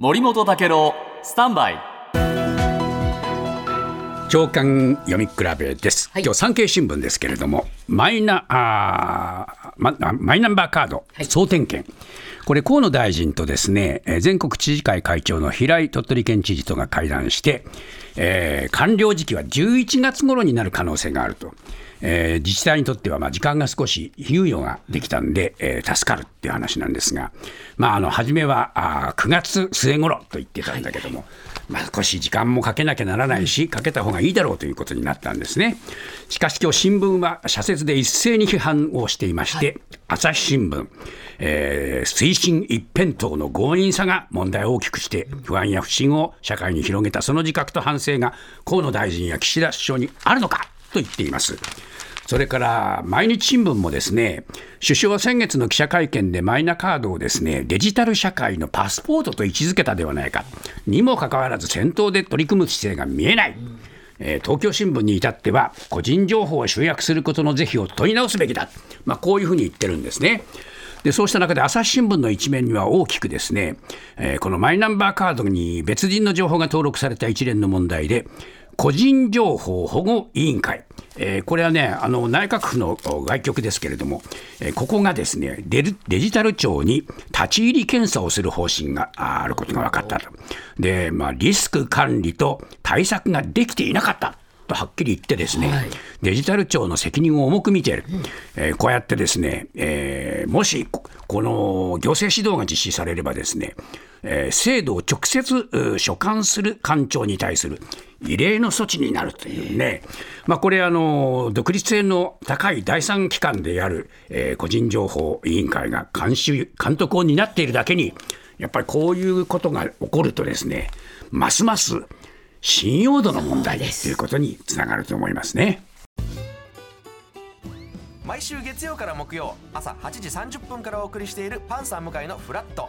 森本武郎スタンバイ。長官読み比べです、はい。今日産経新聞ですけれどもマイナあーママイナンバーカードはい。総点検、これ河野大臣とですねえー全国知事会会長の平井鳥取県知事とが会談して、えー完了時期は11月頃になる可能性があると。えー自治体にとってはまあ時間が少し猶予ができたんで、えー助かるっていう話なんですが、まあ、あの初めはあー9月末頃と言ってたんだけども、まあ、少し時間もかけなきゃならないし、かけた方がいいだろうということになったんですね。しかし今日新聞は社説で一斉に批判をしていまして、朝日新聞、えー推進一辺倒の強引さが問題を大きくして、不安や不信を社会に広げたその自覚と反省が河野大臣や岸田首相にあるのかと言っています。それから毎日新聞もですね、首相は先月の記者会見でマイナカードをですね、デジタル社会のパスポートと位置づけたではないか。にもかかわらず先頭で取り組む姿勢が見えない。えー東京新聞に至っては、個人情報を集約することの是非を問い直すべきだ。まあ、こういうふうに言ってるんですね。でそうした中で朝日新聞の一面には大きくですね、えーこのマイナンバーカードに別人の情報が登録された一連の問題で、個人情報保護委員会、えーこれはね、あの内閣府のお外局ですけれども、えーここがですねデルデジタル庁に立ち入り検査をする方針がああることが分かったと。で、まあ、リスク管理と対策ができていなかった。とはっきり言ってですね、はいデジタル庁の責任を重く見ている、えーこうやってですね、えーもしここの行政指導が実施されればですね、えー制度を直接所管する官庁に対する異例の措置になるというね、まあ、これあの、独立性の高い第三機関である、えー個人情報委員会が監修監督を担っているだけに、やっぱりこういうことが起こるとですね、ますます信用度の問題ということにつながると思いますね。毎週月曜から木曜朝8時30分からお送りしているパンサー向井のフラット